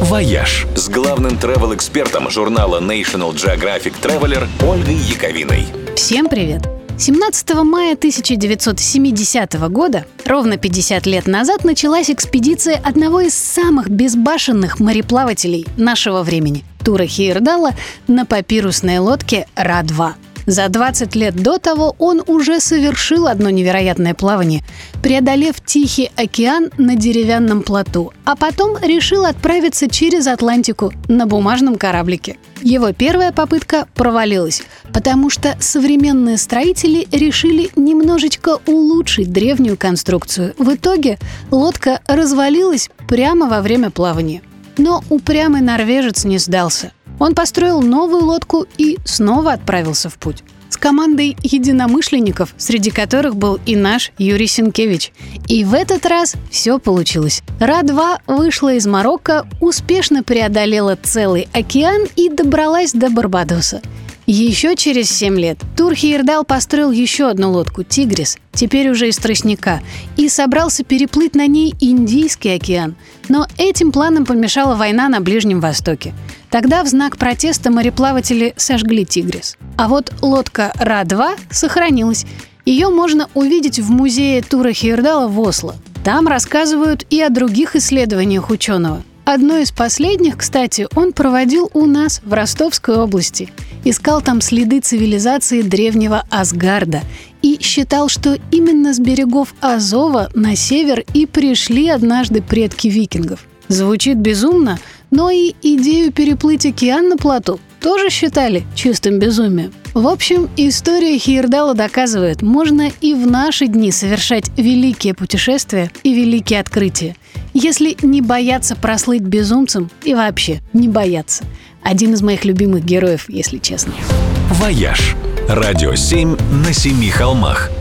«Вояж» с главным travel-экспертом журнала National Geographic Traveler Ольгой Яковиной. Всем привет! 17 мая 1970 года, ровно 50 лет назад, началась экспедиция одного из самых безбашенных мореплавателей нашего времени – Тура Хейердала на папирусной лодке Ра-2. За 20 лет до того он уже совершил одно невероятное плавание, преодолев Тихий океан на деревянном плоту, а потом решил отправиться через Атлантику на бумажном кораблике. Его первая попытка провалилась, потому что современные строители решили немножечко улучшить древнюю конструкцию. В итоге лодка развалилась прямо во время плавания. Но упрямый норвежец не сдался – он построил новую лодку и снова отправился в путь с командой единомышленников, среди которых был и наш Юрий Сенкевич. И в этот раз все получилось. Ра-2 вышла из Марокко, успешно преодолела целый океан и добралась до Барбадоса. Еще через 7 лет Турхиердал построил еще одну лодку «Тигрис», теперь уже из тростника, и собрался переплыть на ней Индийский океан. Но этим планам помешала война на Ближнем Востоке. Тогда в знак протеста мореплаватели сожгли «Тигрис». А вот лодка Ра-2 сохранилась. Ее можно увидеть в музее Тура Хейердала в Осло. Там рассказывают и о других исследованиях ученого. Одно из последних, кстати, он проводил у нас в Ростовской области – искал там следы цивилизации древнего Асгарда и считал, что именно с берегов Азова на север и пришли однажды предки викингов. Звучит безумно, но и идею переплыть океан на плоту тоже считали чистым безумием. В общем, история Хейердала доказывает, можно и в наши дни совершать великие путешествия и великие открытия, если не бояться прослыть безумцем и вообще не бояться – один из моих любимых героев, если честно. «Вояж» – радио 7 на семи холмах –